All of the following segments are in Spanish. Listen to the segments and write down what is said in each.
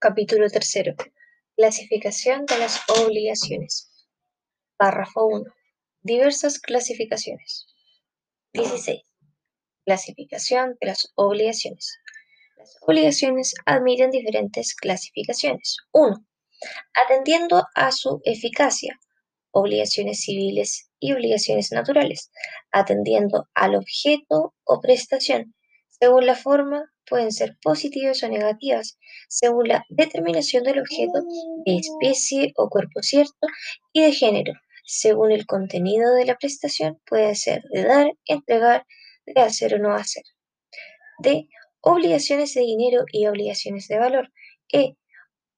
Capítulo tercero. Clasificación de las obligaciones. Párrafo 1. Diversas clasificaciones. 16. Clasificación de las obligaciones. Las obligaciones admiten diferentes clasificaciones. 1. Atendiendo a su eficacia, obligaciones civiles y obligaciones naturales, atendiendo al objeto o prestación, según la forma pueden ser positivas o negativas, según la determinación del objeto, de especie o cuerpo cierto, y de género, según el contenido de la prestación, puede ser de dar, entregar, de hacer o no hacer. D. Obligaciones de dinero y obligaciones de valor. E.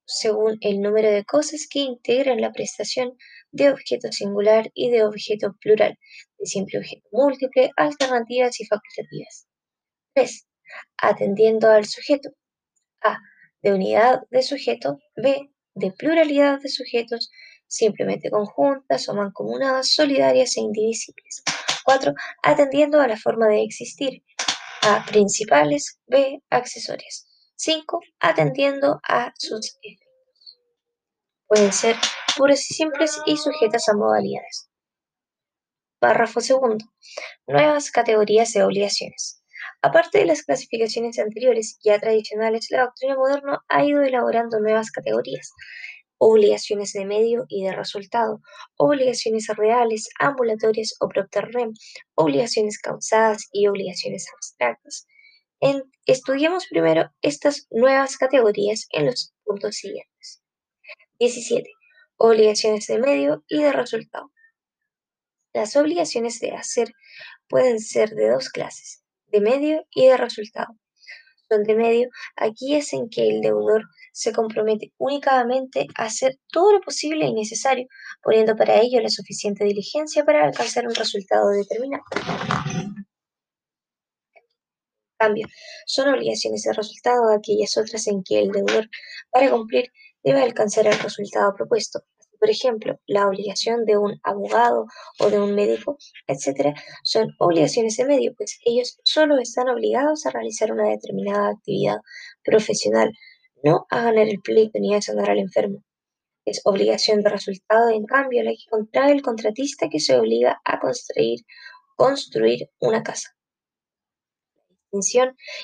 Según el número de cosas que integran la prestación de objeto singular y de objeto plural, de simple objeto múltiple, alternativas y facultativas. 3 atendiendo al sujeto. A. De unidad de sujeto. B. De pluralidad de sujetos, simplemente conjuntas o mancomunadas, solidarias e indivisibles. 4. Atendiendo a la forma de existir. A. Principales. B. Accesorias. 5. Atendiendo a sus efectos. Pueden ser puras y simples y sujetas a modalidades. Párrafo segundo. Nuevas categorías de obligaciones. Aparte de las clasificaciones anteriores ya tradicionales, la doctrina moderna ha ido elaborando nuevas categorías. Obligaciones de medio y de resultado, obligaciones reales, ambulatorias o propter rem, obligaciones causadas y obligaciones abstractas. estudiemos primero estas nuevas categorías en los puntos siguientes. 17. Obligaciones de medio y de resultado. Las obligaciones de hacer pueden ser de dos clases de medio y de resultado. Son de medio aquí es en que el deudor se compromete únicamente a hacer todo lo posible y necesario, poniendo para ello la suficiente diligencia para alcanzar un resultado determinado. En cambio, son obligaciones de resultado aquellas otras en que el deudor, para cumplir, debe alcanzar el resultado propuesto, por ejemplo, la obligación de un abogado o de un médico, etc., son obligaciones de medio, pues ellos solo están obligados a realizar una determinada actividad profesional, no a ganar el pleito ni a sanar al enfermo. Es obligación de resultado, en cambio, la que contrae el contratista que se obliga a construir, construir una casa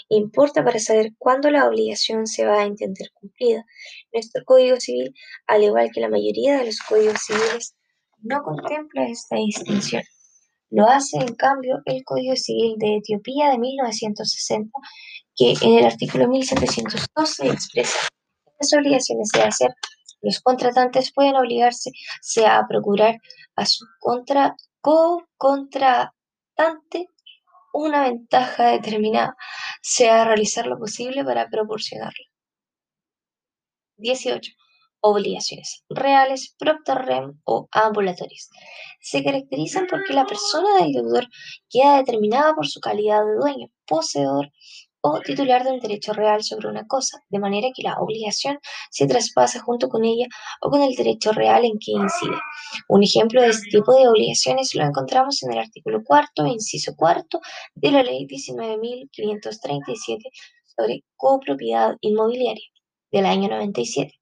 importa para saber cuándo la obligación se va a entender cumplida. Nuestro Código Civil, al igual que la mayoría de los códigos civiles, no contempla esta distinción. Lo hace, en cambio, el Código Civil de Etiopía de 1960, que en el artículo 1712 expresa las obligaciones de hacer. Los contratantes pueden obligarse sea a procurar a su contra, co-contratante una ventaja determinada, sea realizar lo posible para proporcionarla. 18. Obligaciones reales, propter rem o ambulatorias. Se caracterizan porque la persona del deudor queda determinada por su calidad de dueño, poseedor o titular de un derecho real sobre una cosa, de manera que la obligación se traspasa junto con ella o con el derecho real en que incide. Un ejemplo de este tipo de obligaciones lo encontramos en el artículo cuarto, inciso cuarto de la ley 19.537 sobre copropiedad inmobiliaria del año 97.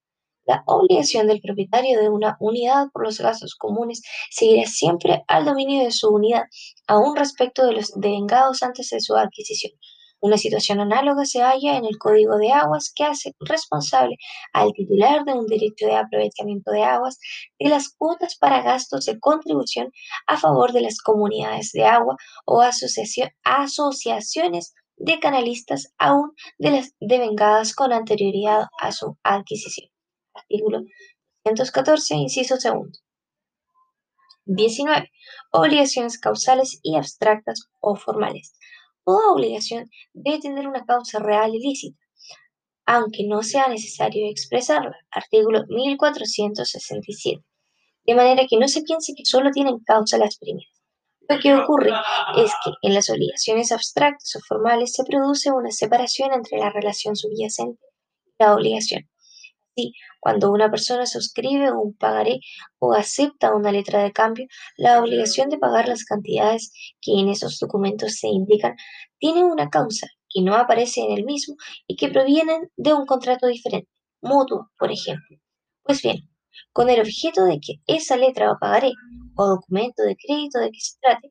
La obligación del propietario de una unidad por los gastos comunes seguirá siempre al dominio de su unidad, aún respecto de los devengados antes de su adquisición. Una situación análoga se halla en el Código de Aguas que hace responsable al titular de un derecho de aprovechamiento de aguas de las cuotas para gastos de contribución a favor de las comunidades de agua o asociaciones de canalistas aún de las devengadas con anterioridad a su adquisición. Artículo 214, inciso segundo. 19. Obligaciones causales y abstractas o formales. Toda obligación debe tener una causa real y lícita, aunque no sea necesario expresarla. Artículo 1467. De manera que no se piense que solo tienen causa las primeras. Lo que ocurre es que en las obligaciones abstractas o formales se produce una separación entre la relación subyacente y la obligación. Así, cuando una persona suscribe un pagaré o acepta una letra de cambio, la obligación de pagar las cantidades que en esos documentos se indican tiene una causa que no aparece en el mismo y que provienen de un contrato diferente. mutuo, por ejemplo. Pues bien, con el objeto de que esa letra o pagaré o documento de crédito de que se trate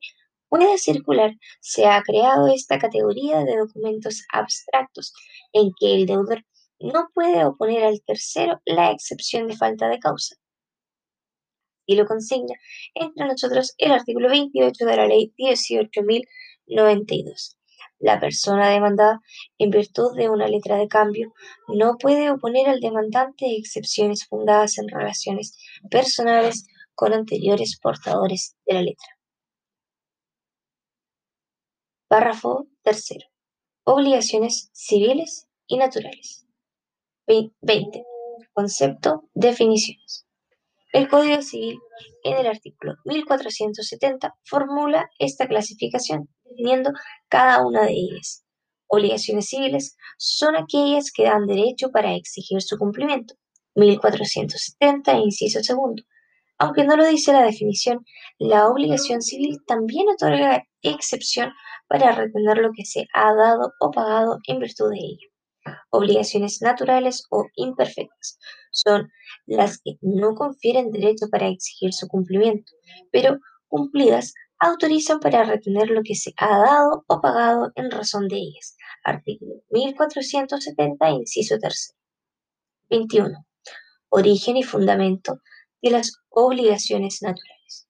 pueda circular, se ha creado esta categoría de documentos abstractos en que el deudor no puede oponer al tercero la excepción de falta de causa. Y lo consigna entre nosotros el artículo 28 de la ley 18.092. La persona demandada, en virtud de una letra de cambio, no puede oponer al demandante excepciones fundadas en relaciones personales con anteriores portadores de la letra. Párrafo tercero. Obligaciones civiles y naturales. 20. Concepto. Definiciones. El Código Civil, en el artículo 1470, formula esta clasificación definiendo cada una de ellas. Obligaciones civiles son aquellas que dan derecho para exigir su cumplimiento. 1470, inciso segundo. Aunque no lo dice la definición, la obligación civil también otorga excepción para retener lo que se ha dado o pagado en virtud de ello. Obligaciones naturales o imperfectas son las que no confieren derecho para exigir su cumplimiento, pero cumplidas autorizan para retener lo que se ha dado o pagado en razón de ellas. Artículo 1470, inciso 3. 21. Origen y fundamento de las obligaciones naturales.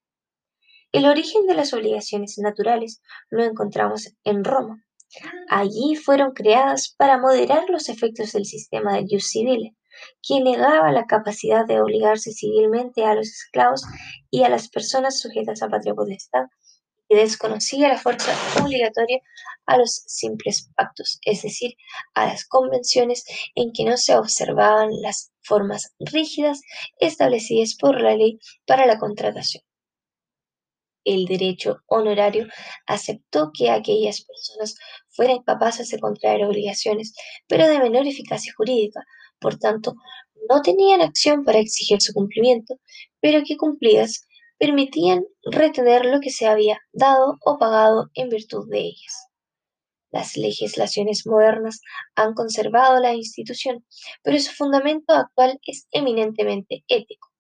El origen de las obligaciones naturales lo encontramos en Roma. Allí fueron creadas para moderar los efectos del sistema de jus civile, que negaba la capacidad de obligarse civilmente a los esclavos y a las personas sujetas a patria potestad y desconocía la fuerza obligatoria a los simples pactos, es decir, a las convenciones en que no se observaban las formas rígidas establecidas por la ley para la contratación. El derecho honorario aceptó que aquellas personas fueran capaces de contraer obligaciones, pero de menor eficacia jurídica, por tanto, no tenían acción para exigir su cumplimiento, pero que cumplidas permitían retener lo que se había dado o pagado en virtud de ellas. Las legislaciones modernas han conservado la institución, pero su fundamento actual es eminentemente ético.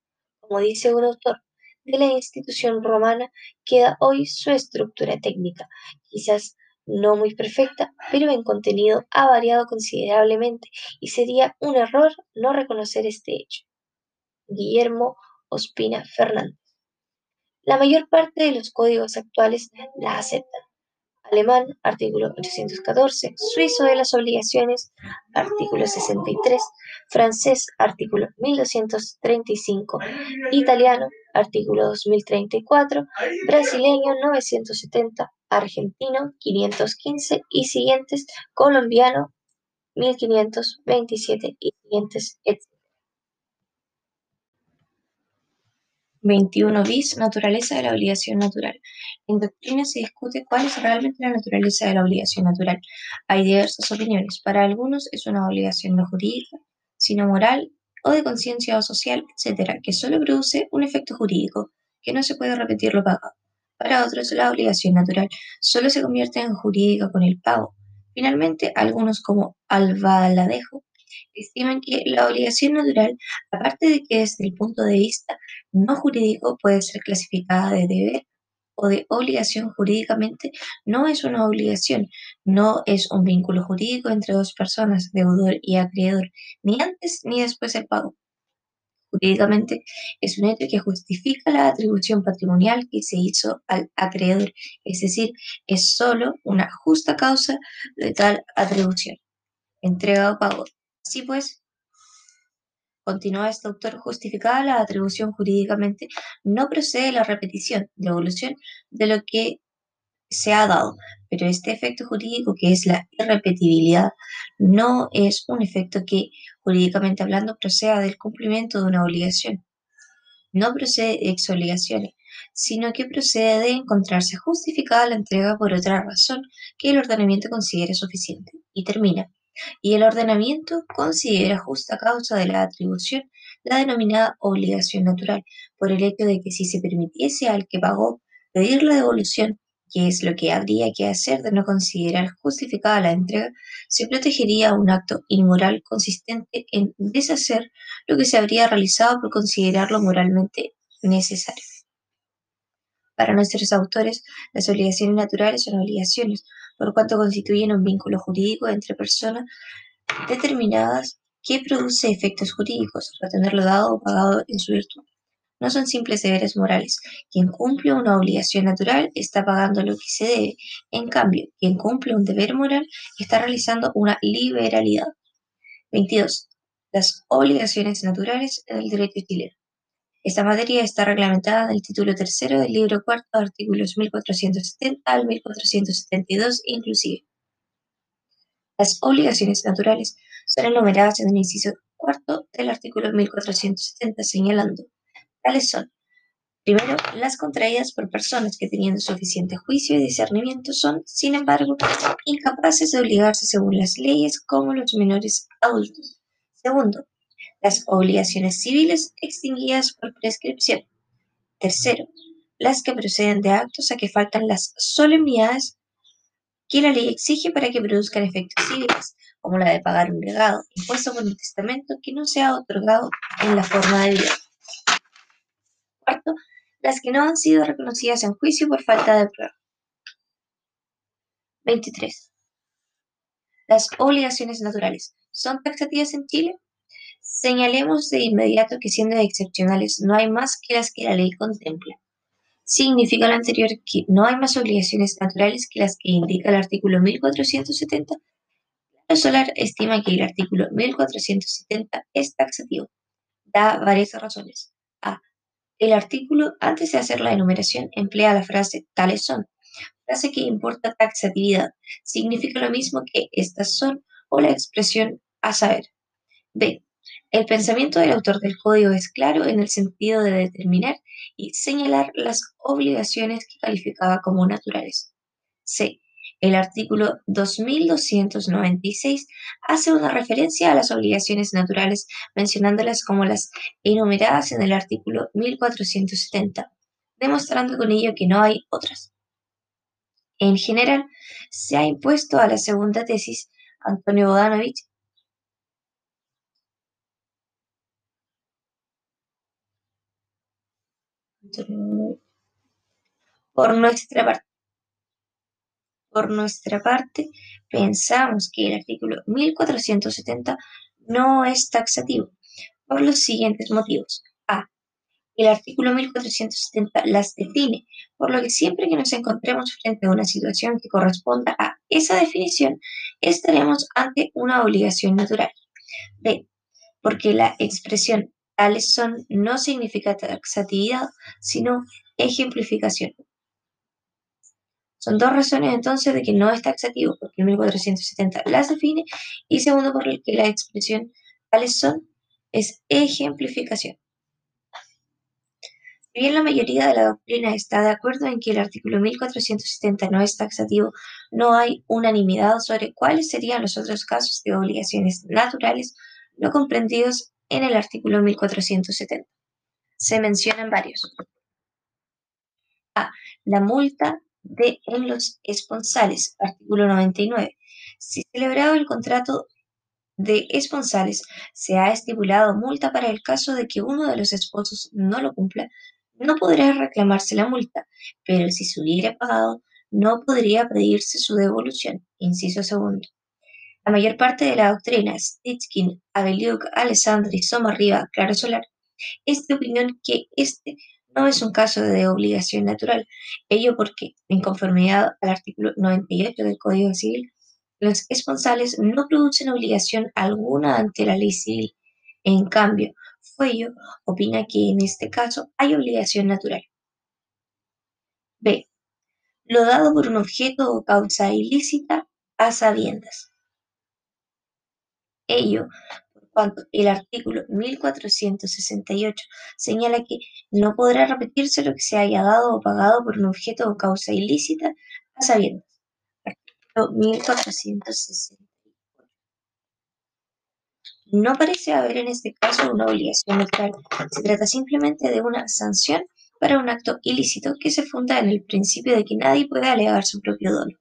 Como dice un autor, de la institución romana queda hoy su estructura técnica, quizás no muy perfecta, pero en contenido ha variado considerablemente y sería un error no reconocer este hecho. Guillermo Ospina Fernández. La mayor parte de los códigos actuales la aceptan. Alemán, artículo 814, suizo de las obligaciones, artículo 63, francés, artículo 1235, italiano, artículo 2034, brasileño 970, argentino 515 y siguientes, colombiano 1527 y siguientes, etc. 21 bis Naturaleza de la obligación natural. En doctrina se discute cuál es realmente la naturaleza de la obligación natural. Hay diversas opiniones. Para algunos es una obligación no jurídica, sino moral o de conciencia o social, etcétera, que solo produce un efecto jurídico, que no se puede repetir lo pagado. Para otros, la obligación natural solo se convierte en jurídica con el pago. Finalmente, algunos como Albaladejo estiman que la obligación natural, aparte de que desde el punto de vista no jurídico puede ser clasificada de deber o de obligación jurídicamente, no es una obligación, no es un vínculo jurídico entre dos personas, deudor y acreedor, ni antes ni después del pago. Jurídicamente es un hecho que justifica la atribución patrimonial que se hizo al acreedor, es decir, es sólo una justa causa de tal atribución. Entrega o pago Así pues, continúa este autor, justificada la atribución jurídicamente, no procede la repetición, devolución de lo que se ha dado, pero este efecto jurídico que es la irrepetibilidad no es un efecto que jurídicamente hablando proceda del cumplimiento de una obligación. No procede de exobligaciones, sino que procede de encontrarse justificada la entrega por otra razón que el ordenamiento considere suficiente. Y termina y el ordenamiento considera justa causa de la atribución la denominada obligación natural, por el hecho de que si se permitiese al que pagó pedir la devolución, que es lo que habría que hacer de no considerar justificada la entrega, se protegería un acto inmoral consistente en deshacer lo que se habría realizado por considerarlo moralmente necesario. Para nuestros autores, las obligaciones naturales son obligaciones, por cuanto constituyen un vínculo jurídico entre personas determinadas que produce efectos jurídicos, retenerlo dado o pagado en su virtud no son simples deberes morales. Quien cumple una obligación natural está pagando lo que se debe. En cambio, quien cumple un deber moral está realizando una liberalidad. 22. Las obligaciones naturales en el derecho chileno. Esta materia está reglamentada en el título tercero del libro cuarto, artículos 1470 al 1472 inclusive. Las obligaciones naturales son enumeradas en el inciso cuarto del artículo 1470 señalando Tales son, primero, las contraídas por personas que teniendo suficiente juicio y discernimiento son, sin embargo, incapaces de obligarse según las leyes como los menores adultos. Segundo, las obligaciones civiles extinguidas por prescripción. Tercero, las que proceden de actos a que faltan las solemnidades que la ley exige para que produzcan efectos civiles, como la de pagar un legado, impuesto por un testamento que no sea otorgado en la forma de vida. Cuarto, las que no han sido reconocidas en juicio por falta de prueba. 23. Las obligaciones naturales son taxativas en Chile. Señalemos de inmediato que siendo excepcionales no hay más que las que la ley contempla. Significa lo anterior que no hay más obligaciones naturales que las que indica el artículo 1470. La Solar estima que el artículo 1470 es taxativo. Da varias razones. El artículo, antes de hacer la enumeración, emplea la frase tales son, frase que importa taxatividad. Significa lo mismo que estas son o la expresión a saber. B. El pensamiento del autor del código es claro en el sentido de determinar y señalar las obligaciones que calificaba como naturales. C. El artículo 2296 hace una referencia a las obligaciones naturales, mencionándolas como las enumeradas en el artículo 1470, demostrando con ello que no hay otras. En general, se ha impuesto a la segunda tesis Antonio Bodanovich por nuestra parte por nuestra parte, pensamos que el artículo 1470 no es taxativo por los siguientes motivos. A. El artículo 1470 las define, por lo que siempre que nos encontremos frente a una situación que corresponda a esa definición, estaremos ante una obligación natural. B. Porque la expresión tales son no significa taxatividad, sino ejemplificación. Son dos razones entonces de que no es taxativo, porque el 1470 las define, y segundo, por el que la expresión tales son es ejemplificación. Si bien la mayoría de la doctrina está de acuerdo en que el artículo 1470 no es taxativo, no hay unanimidad sobre cuáles serían los otros casos de obligaciones naturales no comprendidos en el artículo 1470. Se mencionan varios. A. La multa de en los esponsales, artículo 99. Si celebrado el contrato de esponsales se ha estipulado multa para el caso de que uno de los esposos no lo cumpla, no podrá reclamarse la multa, pero si se hubiera pagado, no podría pedirse su devolución. Inciso segundo. La mayor parte de la doctrina, Stitkin, Abeliuk, Alessandri, Somarriba, Claro Solar, es de opinión que este no es un caso de obligación natural, ello porque, en conformidad al artículo 98 del Código Civil, los esponsales no producen obligación alguna ante la ley civil. En cambio, Fuello opina que en este caso hay obligación natural. B. Lo dado por un objeto o causa ilícita a sabiendas. Ello cuando el artículo 1468 señala que no podrá repetirse lo que se haya dado o pagado por un objeto o causa ilícita a sabiendas. Artículo 1468. No parece haber en este caso una obligación natural. Se trata simplemente de una sanción para un acto ilícito que se funda en el principio de que nadie puede alegar su propio dolo.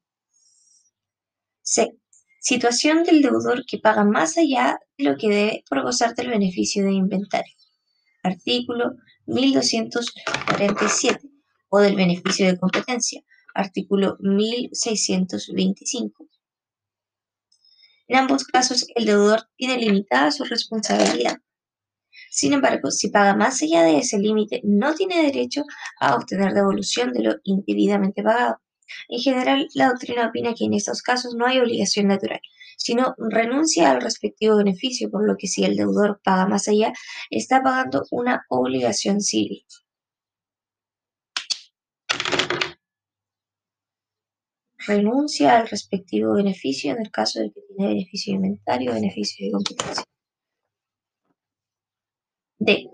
C. Situación del deudor que paga más allá de lo que debe por gozar del beneficio de inventario. Artículo 1247 o del beneficio de competencia. Artículo 1625. En ambos casos, el deudor tiene limitada su responsabilidad. Sin embargo, si paga más allá de ese límite, no tiene derecho a obtener devolución de lo indebidamente pagado. En general, la doctrina opina que en estos casos no hay obligación natural, sino renuncia al respectivo beneficio, por lo que si el deudor paga más allá, está pagando una obligación civil. Renuncia al respectivo beneficio en el caso de que tiene beneficio inventario o beneficio de competencia. D.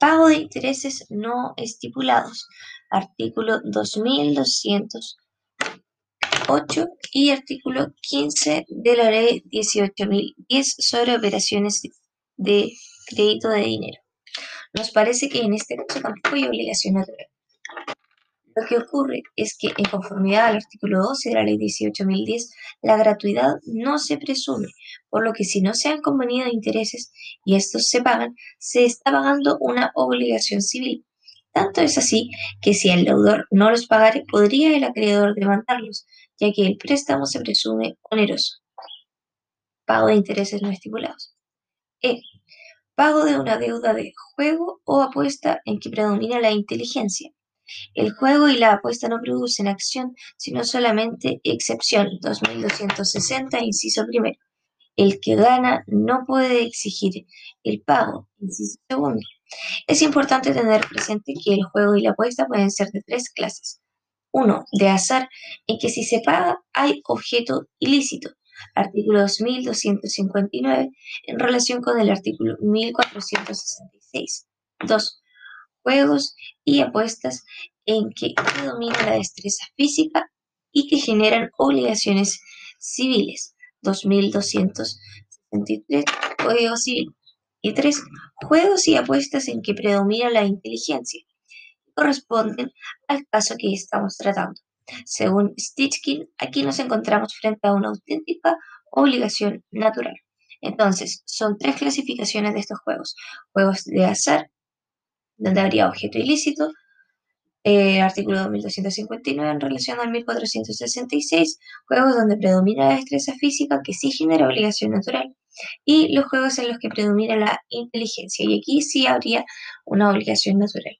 Pago de intereses no estipulados. Artículo 2200 8 y artículo 15 de la Ley 18.010 sobre operaciones de crédito de dinero. Nos parece que en este caso tampoco hay obligación natural. Lo que ocurre es que, en conformidad al artículo 12 de la Ley 18.010, la gratuidad no se presume, por lo que si no se han convenido intereses y estos se pagan, se está pagando una obligación civil. Tanto es así que si el deudor no los pagare, podría el acreedor demandarlos, ya que el préstamo se presume oneroso. Pago de intereses no estipulados. E. Pago de una deuda de juego o apuesta en que predomina la inteligencia. El juego y la apuesta no producen acción, sino solamente excepción. 2260, inciso primero. El que gana no puede exigir el pago. Inciso segundo. Es importante tener presente que el juego y la apuesta pueden ser de tres clases. Uno, de azar, en que si se paga hay objeto ilícito, artículo 2259, en relación con el artículo 1466. Dos, juegos y apuestas en que predomina la destreza física y que generan obligaciones civiles, 2263, Código Civil. Y tres, juegos y apuestas en que predomina la inteligencia, corresponden al caso que estamos tratando. Según Stichkin, aquí nos encontramos frente a una auténtica obligación natural. Entonces, son tres clasificaciones de estos juegos. Juegos de azar, donde habría objeto ilícito, eh, artículo 2259 en relación al 1466, juegos donde predomina la destreza física que sí genera obligación natural, y los juegos en los que predomina la inteligencia, y aquí sí habría una obligación natural.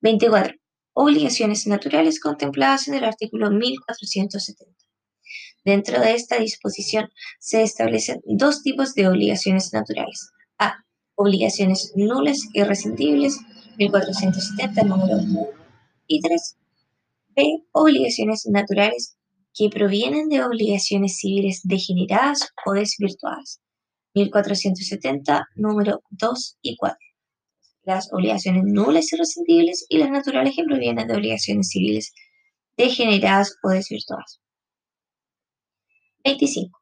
24. Obligaciones naturales contempladas en el artículo 1470. Dentro de esta disposición se establecen dos tipos de obligaciones naturales. A. Obligaciones nulas y rescindibles, 1470, número 1. Y 3. B. Obligaciones naturales que provienen de obligaciones civiles degeneradas o desvirtuadas, 1470, número 2 y 4 las obligaciones nulas y rescindibles y las naturales que provienen de obligaciones civiles degeneradas o desvirtuadas. 25.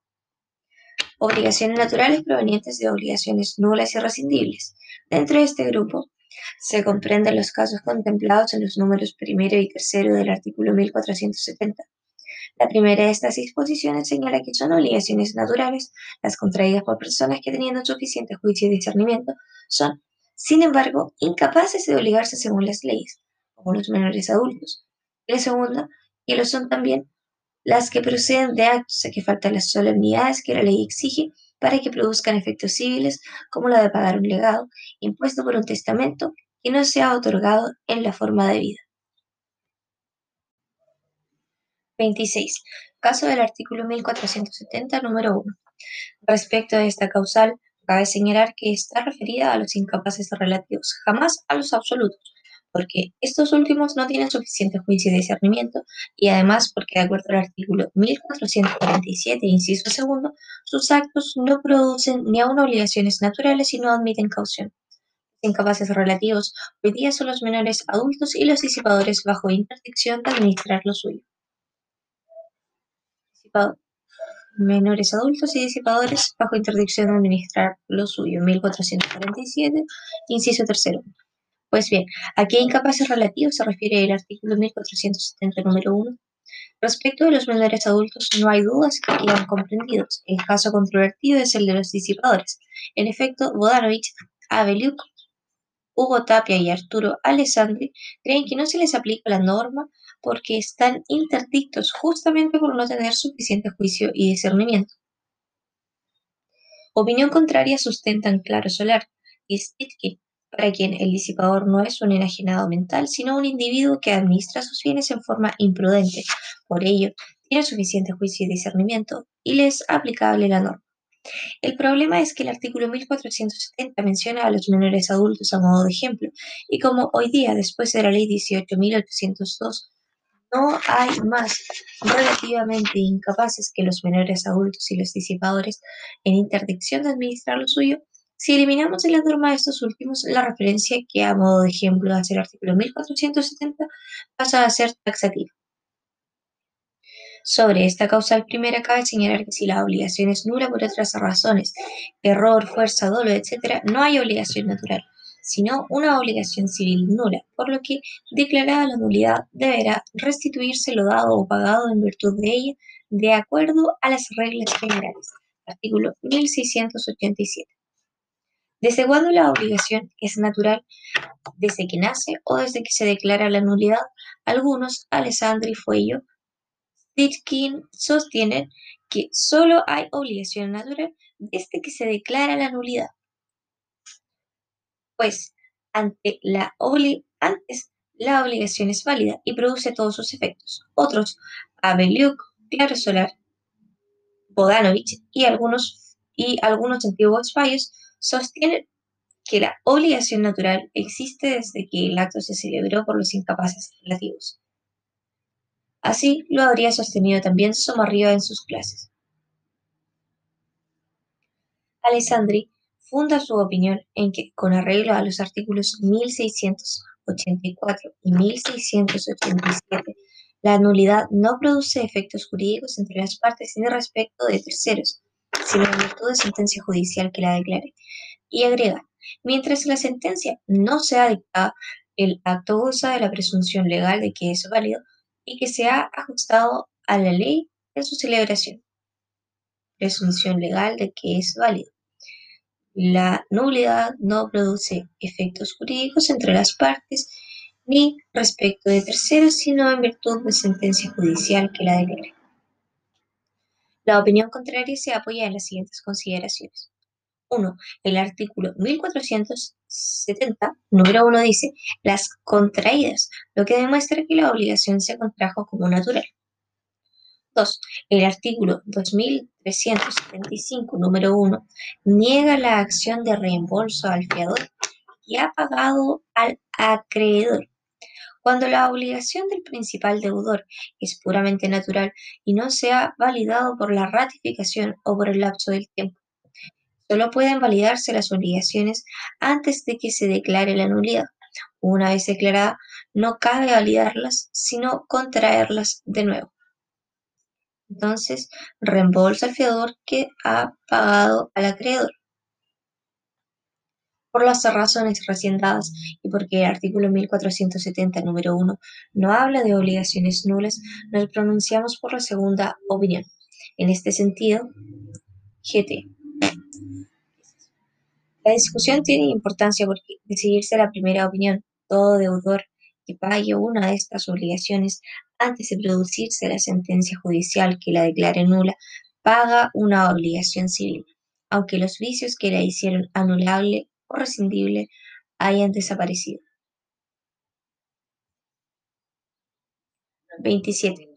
Obligaciones naturales provenientes de obligaciones nulas y rescindibles. Dentro de este grupo se comprenden los casos contemplados en los números primero y tercero del artículo 1470. La primera de estas disposiciones señala que son obligaciones naturales las contraídas por personas que teniendo suficiente juicio y discernimiento son sin embargo, incapaces de obligarse según las leyes, como los menores adultos. la segunda, que lo son también las que proceden de actos a que faltan las solemnidades que la ley exige para que produzcan efectos civiles, como la de pagar un legado impuesto por un testamento que no sea otorgado en la forma de vida. 26. Caso del artículo 1470, número 1. Respecto de esta causal, Cabe señalar que está referida a los incapaces relativos, jamás a los absolutos, porque estos últimos no tienen suficiente juicio y discernimiento y además porque de acuerdo al artículo 1447, inciso segundo, sus actos no producen ni aún obligaciones naturales y no admiten caución. Los incapaces relativos hoy día son los menores adultos y los disipadores bajo interdicción de administrar lo suyo menores adultos y disipadores bajo interdicción de administrar lo suyo. 1447, inciso tercero. Pues bien, ¿a qué incapaces relativos se refiere el artículo 1470, número 1? Respecto de los menores adultos, no hay dudas que quedan comprendidos. El caso controvertido es el de los disipadores. En efecto, Bodanovich, Abeliuk, Hugo Tapia y Arturo Alessandri creen que no se les aplica la norma porque están interdictos justamente por no tener suficiente juicio y discernimiento. Opinión contraria sustentan Claro Solar y Stitkin, para quien el disipador no es un enajenado mental, sino un individuo que administra sus bienes en forma imprudente. Por ello, tiene suficiente juicio y discernimiento y le es aplicable la norma. El problema es que el artículo 1470 menciona a los menores adultos a modo de ejemplo, y como hoy día, después de la ley 18.802, no hay más relativamente incapaces que los menores adultos y los disipadores en interdicción de administrar lo suyo, si eliminamos en la norma de estos últimos, la referencia que a modo de ejemplo hace el artículo 1470 pasa a ser taxativa. Sobre esta causal primera cabe señalar que si la obligación es nula por otras razones, error, fuerza, dolo, etc., no hay obligación natural, sino una obligación civil nula, por lo que, declarada la nulidad, deberá restituirse lo dado o pagado en virtud de ella, de acuerdo a las reglas generales. Artículo 1687. ¿Desde cuándo la obligación es natural? Desde que nace o desde que se declara la nulidad. Algunos, Alessandri Fuello, Stitkin, sostienen que solo hay obligación natural desde que se declara la nulidad. Pues antes la obligación es válida y produce todos sus efectos. Otros, Abeliuk, Claro Solar, Bodanovich y algunos, y algunos antiguos fallos sostienen que la obligación natural existe desde que el acto se celebró por los incapaces relativos. Así lo habría sostenido también Somarriba en sus clases. Alessandri funda su opinión en que, con arreglo a los artículos 1684 y 1687, la nulidad no produce efectos jurídicos entre las partes ni respecto de terceros, sino en virtud de sentencia judicial que la declare. Y agrega, mientras la sentencia no sea dictada, el acto goza de la presunción legal de que es válido y que se ha ajustado a la ley en su celebración. Presunción legal de que es válido. La nulidad no produce efectos jurídicos entre las partes ni respecto de terceros, sino en virtud de sentencia judicial que la declare. La opinión contraria se apoya en las siguientes consideraciones. 1. El artículo 1470, número 1 dice, las contraídas, lo que demuestra que la obligación se contrajo como natural. 2. El artículo 2375, número 1, niega la acción de reembolso al fiador y ha pagado al acreedor cuando la obligación del principal deudor es puramente natural y no se ha validado por la ratificación o por el lapso del tiempo. Solo pueden validarse las obligaciones antes de que se declare la nulidad. Una vez declarada, no cabe validarlas, sino contraerlas de nuevo. Entonces, reembolsa al fiador que ha pagado al acreedor. Por las razones recién dadas y porque el artículo 1470, número 1, no habla de obligaciones nulas, nos pronunciamos por la segunda opinión. En este sentido, GT. La discusión tiene importancia porque, de seguirse la primera opinión, todo deudor que pague una de estas obligaciones antes de producirse la sentencia judicial que la declare nula, paga una obligación civil, aunque los vicios que la hicieron anulable o rescindible hayan desaparecido. 27.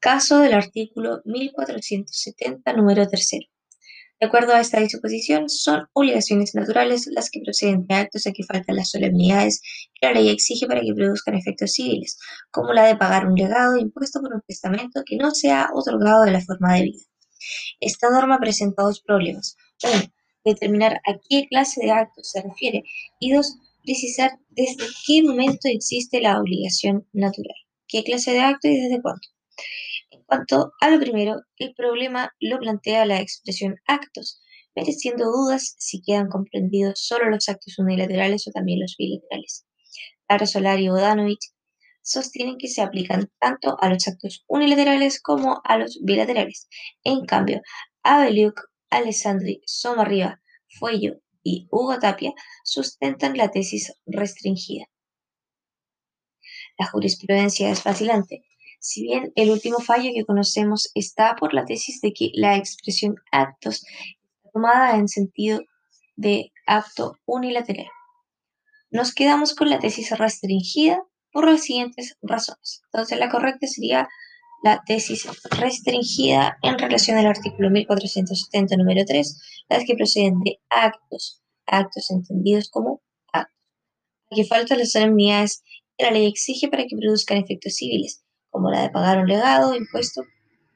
Caso del artículo 1470, número tercero. De acuerdo a esta disposición, son obligaciones naturales las que proceden de actos a que faltan las solemnidades que la ley exige para que produzcan efectos civiles, como la de pagar un legado impuesto por un testamento que no sea otorgado de la forma debida. Esta norma presenta dos problemas. Uno, determinar a qué clase de actos se refiere y dos, precisar desde qué momento existe la obligación natural, qué clase de acto y desde cuándo. En cuanto a lo primero, el problema lo plantea la expresión actos, mereciendo dudas si quedan comprendidos solo los actos unilaterales o también los bilaterales. Lara Solari y Bodanovich sostienen que se aplican tanto a los actos unilaterales como a los bilaterales. En cambio, Abeliuk, Alessandri, Somarriba, Fuello y Hugo Tapia sustentan la tesis restringida. La jurisprudencia es vacilante. Si bien el último fallo que conocemos está por la tesis de que la expresión actos está tomada en sentido de acto unilateral. Nos quedamos con la tesis restringida por las siguientes razones. Entonces, la correcta sería la tesis restringida en relación al artículo 1470, número 3, las que proceden de actos, actos entendidos como actos. Aquí falta las solemnidades que la ley exige para que produzcan efectos civiles, como la de pagar un legado impuesto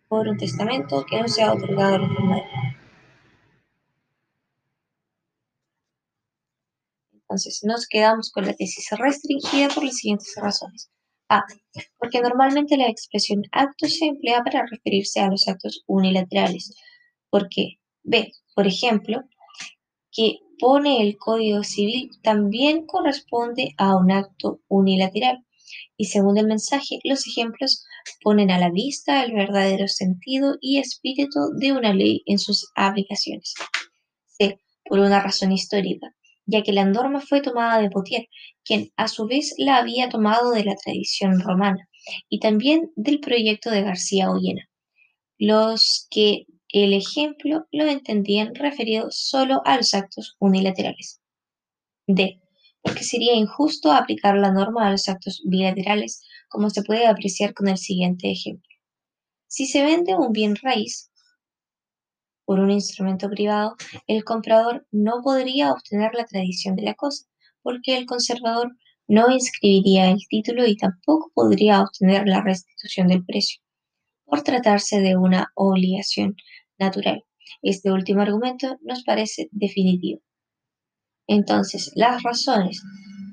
por un testamento que no sea otorgado forma de Entonces, nos quedamos con la tesis restringida por las siguientes razones. A. Porque normalmente la expresión acto se emplea para referirse a los actos unilaterales. Porque B. Por ejemplo, que pone el Código Civil también corresponde a un acto unilateral. Y según el mensaje, los ejemplos ponen a la vista el verdadero sentido y espíritu de una ley en sus aplicaciones. C. Por una razón histórica ya que la norma fue tomada de Potier, quien a su vez la había tomado de la tradición romana y también del proyecto de García Ollena, los que el ejemplo lo entendían referido solo a los actos unilaterales. D. Porque sería injusto aplicar la norma a los actos bilaterales, como se puede apreciar con el siguiente ejemplo. Si se vende un bien raíz, por un instrumento privado, el comprador no podría obtener la tradición de la cosa, porque el conservador no inscribiría el título y tampoco podría obtener la restitución del precio, por tratarse de una obligación natural. Este último argumento nos parece definitivo. Entonces, las razones.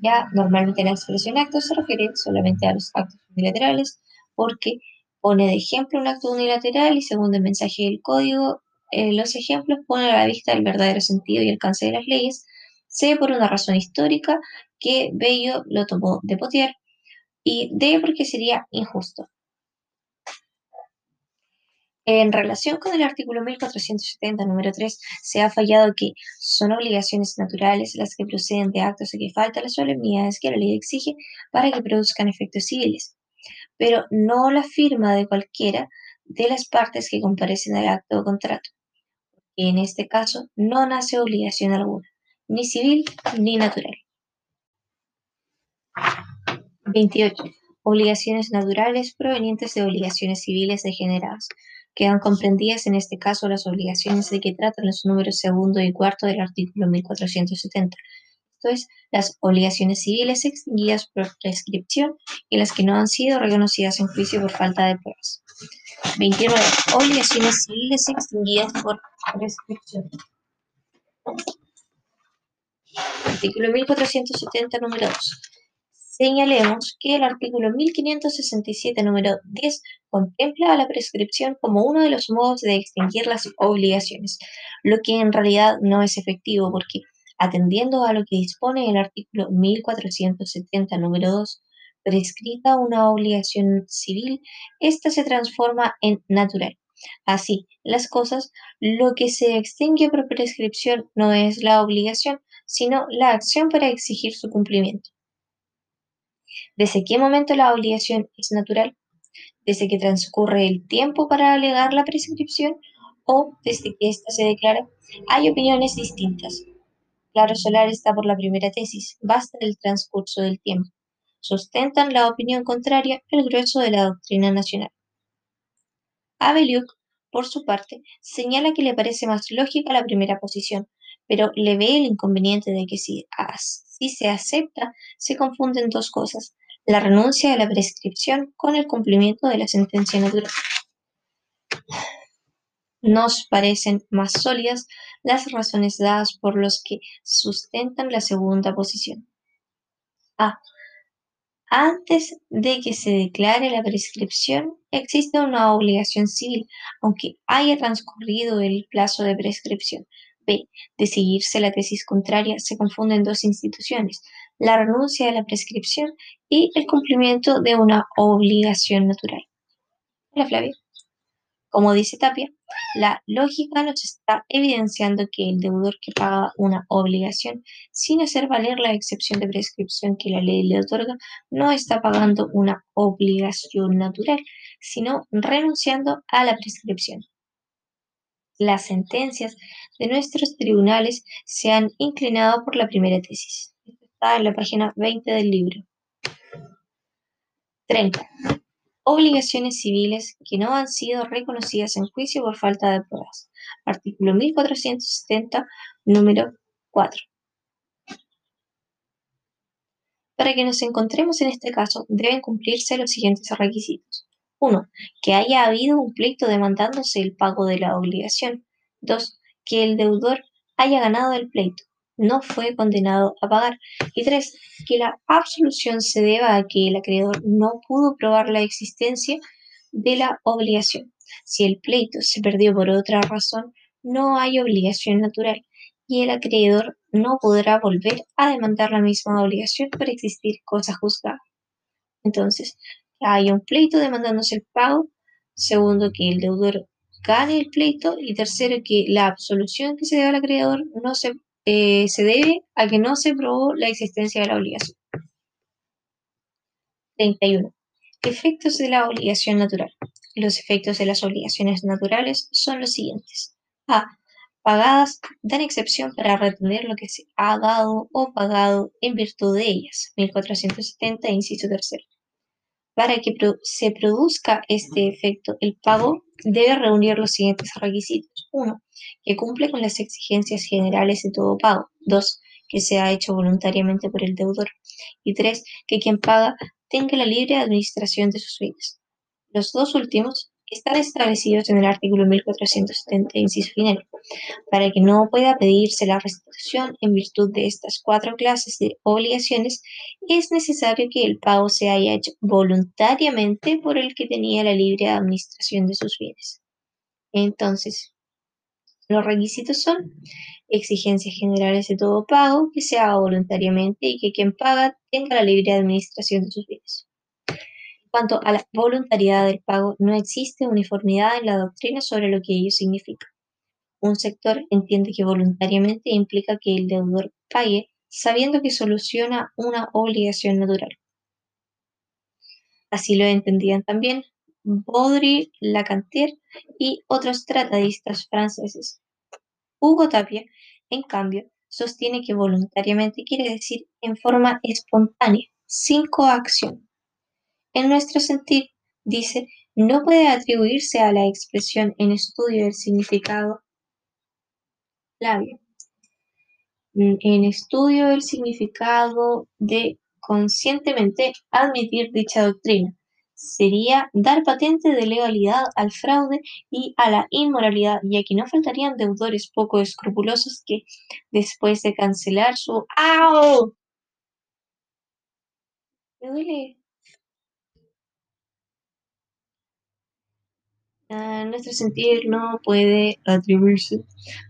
Ya normalmente la expresión acto se refiere solamente a los actos unilaterales, porque pone de ejemplo un acto unilateral y según el mensaje del código eh, los ejemplos ponen a la vista el verdadero sentido y alcance de las leyes, C por una razón histórica, que Bello lo tomó de Potier, y D porque sería injusto. En relación con el artículo 1470, número 3, se ha fallado que son obligaciones naturales las que proceden de actos a que faltan las solemnidades que la ley exige para que produzcan efectos civiles, pero no la firma de cualquiera de las partes que comparecen al acto o contrato en este caso no nace obligación alguna, ni civil ni natural. 28. Obligaciones naturales provenientes de obligaciones civiles degeneradas. Quedan comprendidas en este caso las obligaciones de que tratan los números segundo y cuarto del artículo 1470, esto es, las obligaciones civiles extinguidas por prescripción y las que no han sido reconocidas en juicio por falta de pruebas. 29. Obligaciones civiles extinguidas por prescripción. Artículo 1470, número 2. Señalemos que el artículo 1567, número 10, contempla a la prescripción como uno de los modos de extinguir las obligaciones, lo que en realidad no es efectivo porque, atendiendo a lo que dispone el artículo 1470, número 2, prescrita una obligación civil, ésta se transforma en natural. Así, las cosas, lo que se extingue por prescripción no es la obligación, sino la acción para exigir su cumplimiento. ¿Desde qué momento la obligación es natural? ¿Desde que transcurre el tiempo para alegar la prescripción o desde que ésta se declara? Hay opiniones distintas. Claro Solar está por la primera tesis, basta el transcurso del tiempo sustentan la opinión contraria el grueso de la doctrina nacional. Abeliuk, por su parte, señala que le parece más lógica la primera posición, pero le ve el inconveniente de que si se acepta, se confunden dos cosas, la renuncia a la prescripción con el cumplimiento de la sentencia natural. Nos parecen más sólidas las razones dadas por los que sustentan la segunda posición. A. Antes de que se declare la prescripción, existe una obligación civil, aunque haya transcurrido el plazo de prescripción. B. De seguirse la tesis contraria, se confunden dos instituciones, la renuncia de la prescripción y el cumplimiento de una obligación natural. Hola Flavia. Como dice Tapia, la lógica nos está evidenciando que el deudor que paga una obligación sin hacer valer la excepción de prescripción que la ley le otorga, no está pagando una obligación natural, sino renunciando a la prescripción. Las sentencias de nuestros tribunales se han inclinado por la primera tesis. está en la página 20 del libro. 30 obligaciones civiles que no han sido reconocidas en juicio por falta de pruebas. Artículo 1470, número 4. Para que nos encontremos en este caso, deben cumplirse los siguientes requisitos. 1. Que haya habido un pleito demandándose el pago de la obligación. 2. Que el deudor haya ganado el pleito no fue condenado a pagar. Y tres, que la absolución se deba a que el acreedor no pudo probar la existencia de la obligación. Si el pleito se perdió por otra razón, no hay obligación natural y el acreedor no podrá volver a demandar la misma obligación por existir cosa juzgada. Entonces, hay un pleito demandándose el pago, segundo, que el deudor gane el pleito y tercero, que la absolución que se debe al acreedor no se eh, se debe a que no se probó la existencia de la obligación. 31. Efectos de la obligación natural. Los efectos de las obligaciones naturales son los siguientes. A. Pagadas dan excepción para retener lo que se ha dado o pagado en virtud de ellas. 1470, inciso tercero. Para que se produzca este efecto, el pago debe reunir los siguientes requisitos. 1 que cumple con las exigencias generales de todo pago. 2. Que sea hecho voluntariamente por el deudor. Y 3. Que quien paga tenga la libre administración de sus bienes. Los dos últimos están establecidos en el artículo 1470, inciso final, para que no pueda pedirse la restitución en virtud de estas cuatro clases de obligaciones, es necesario que el pago se haya hecho voluntariamente por el que tenía la libre administración de sus bienes. Entonces, los requisitos son exigencias generales de todo pago, que se haga voluntariamente y que quien paga tenga la libre administración de sus bienes. Cuanto a la voluntariedad del pago, no existe uniformidad en la doctrina sobre lo que ello significa. Un sector entiende que voluntariamente implica que el deudor pague sabiendo que soluciona una obligación natural. Así lo entendían también Baudry, Lacantier y otros tratadistas franceses. Hugo Tapia, en cambio, sostiene que voluntariamente quiere decir en forma espontánea, sin coacción. En nuestro sentido, dice, no puede atribuirse a la expresión en estudio del significado labio. En estudio del significado de conscientemente admitir dicha doctrina, sería dar patente de legalidad al fraude y a la inmoralidad, ya que no faltarían deudores poco escrupulosos que, después de cancelar su... ¡Au! Me duele. Nuestro sentir no puede atribuirse,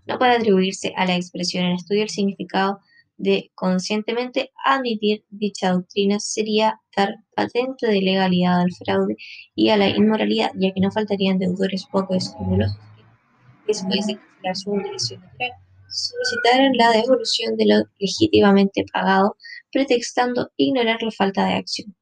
no puede atribuirse a la expresión en estudio el significado de conscientemente admitir dicha doctrina sería dar patente de legalidad al fraude y a la inmoralidad, ya que no faltarían deudores poco escrupulosos que, después de cancelar su obligación solicitaran la devolución de lo legítimamente pagado, pretextando ignorar la falta de acción.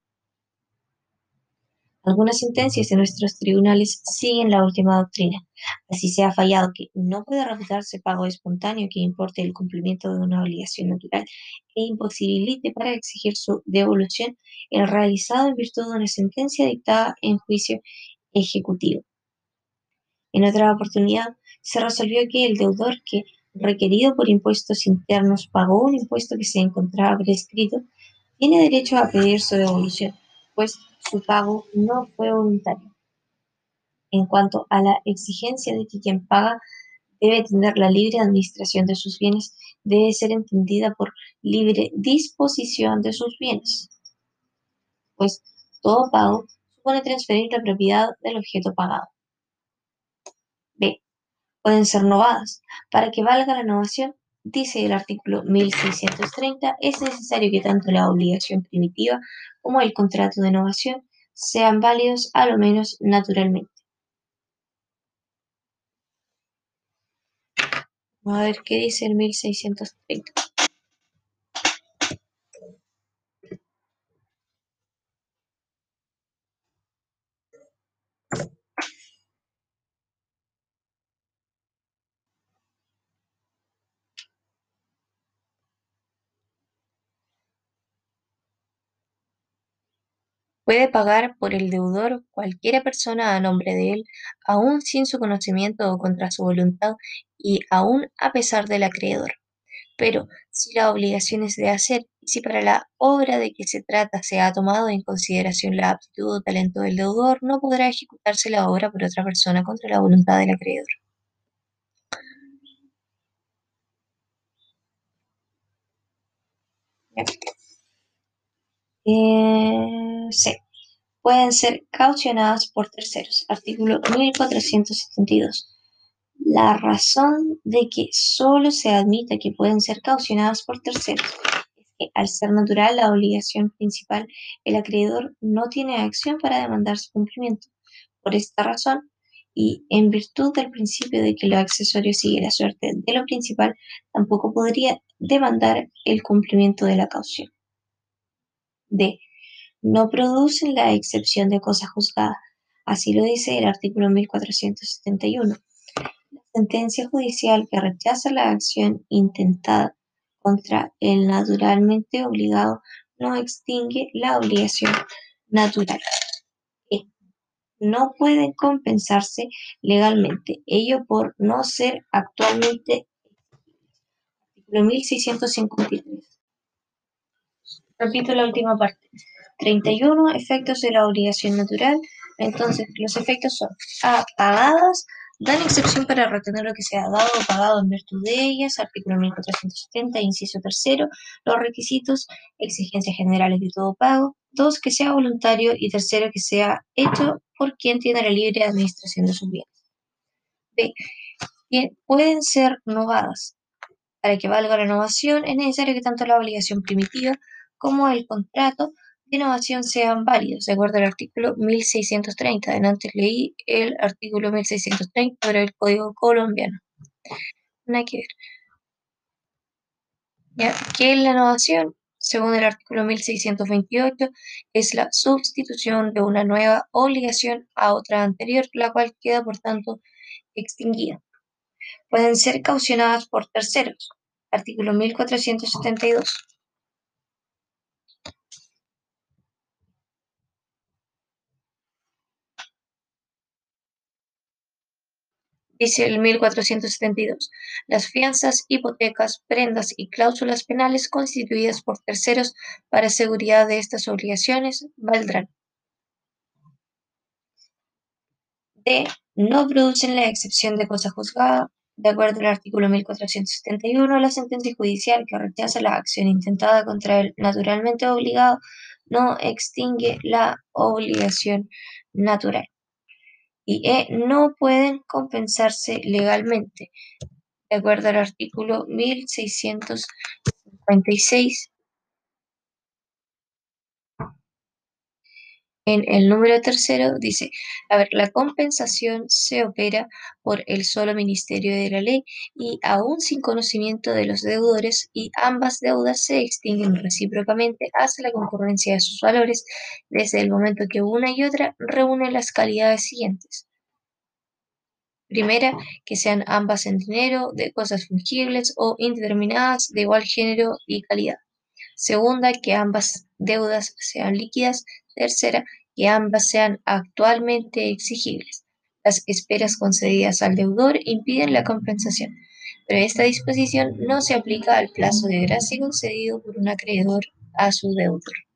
Algunas sentencias de nuestros tribunales siguen la última doctrina. Así se ha fallado que no puede reputarse pago espontáneo que importe el cumplimiento de una obligación natural e imposibilite para exigir su devolución el realizado en virtud de una sentencia dictada en juicio ejecutivo. En otra oportunidad, se resolvió que el deudor que, requerido por impuestos internos, pagó un impuesto que se encontraba prescrito, tiene derecho a pedir su devolución, pues su pago no fue voluntario. En cuanto a la exigencia de que quien paga debe tener la libre administración de sus bienes, debe ser entendida por libre disposición de sus bienes, pues todo pago supone transferir la propiedad del objeto pagado. B. pueden ser novadas. Para que valga la novación, dice el artículo 1630, es necesario que tanto la obligación primitiva como el contrato de novación sean válidos a lo menos naturalmente. Vamos a ver qué dice el 1630. Puede pagar por el deudor cualquiera persona a nombre de él, aun sin su conocimiento o contra su voluntad, y aun a pesar del acreedor. Pero si la obligación es de hacer y si para la obra de que se trata se ha tomado en consideración la aptitud o talento del deudor, no podrá ejecutarse la obra por otra persona contra la voluntad del acreedor. C. Pueden ser caucionadas por terceros. Artículo 1472. La razón de que solo se admita que pueden ser caucionadas por terceros es que, al ser natural la obligación principal, el acreedor no tiene acción para demandar su cumplimiento. Por esta razón, y en virtud del principio de que lo accesorio sigue la suerte de lo principal, tampoco podría demandar el cumplimiento de la caución. D. No producen la excepción de cosa juzgada. Así lo dice el artículo 1471. La sentencia judicial que rechaza la acción intentada contra el naturalmente obligado no extingue la obligación natural. E. No pueden compensarse legalmente, ello por no ser actualmente Artículo 1653. Repito la última parte. 31. Efectos de la obligación natural. Entonces, los efectos son A. Pagadas. Dan excepción para retener lo que se ha dado o pagado en virtud de ellas. Artículo 1470, inciso tercero. Los requisitos, exigencias generales de todo pago. Dos, que sea voluntario. Y tercero, que sea hecho por quien tiene la libre administración de sus bienes. B. Pueden ser novadas. Para que valga la innovación, es necesario que tanto la obligación primitiva como el contrato innovación sean válidos, de acuerdo al artículo 1630. Antes leí el artículo 1630 pero el Código colombiano. Nada que ver. ¿Qué es la innovación? Según el artículo 1628, es la sustitución de una nueva obligación a otra anterior, la cual queda, por tanto, extinguida. Pueden ser caucionadas por terceros. Artículo 1472. Dice el 1472, las fianzas, hipotecas, prendas y cláusulas penales constituidas por terceros para seguridad de estas obligaciones valdrán. D. No producen la excepción de cosa juzgada. De acuerdo al artículo 1471, la sentencia judicial que rechaza la acción intentada contra el naturalmente obligado no extingue la obligación natural y E no pueden compensarse legalmente, de acuerdo al artículo 1656. En el número tercero dice, a ver, la compensación se opera por el solo Ministerio de la Ley y aún sin conocimiento de los deudores y ambas deudas se extinguen recíprocamente hasta la concurrencia de sus valores desde el momento que una y otra reúnen las calidades siguientes. Primera, que sean ambas en dinero, de cosas fungibles o indeterminadas de igual género y calidad. Segunda, que ambas deudas sean líquidas. Tercera, que ambas sean actualmente exigibles. Las esperas concedidas al deudor impiden la compensación, pero esta disposición no se aplica al plazo de gracia concedido por un acreedor a su deudor.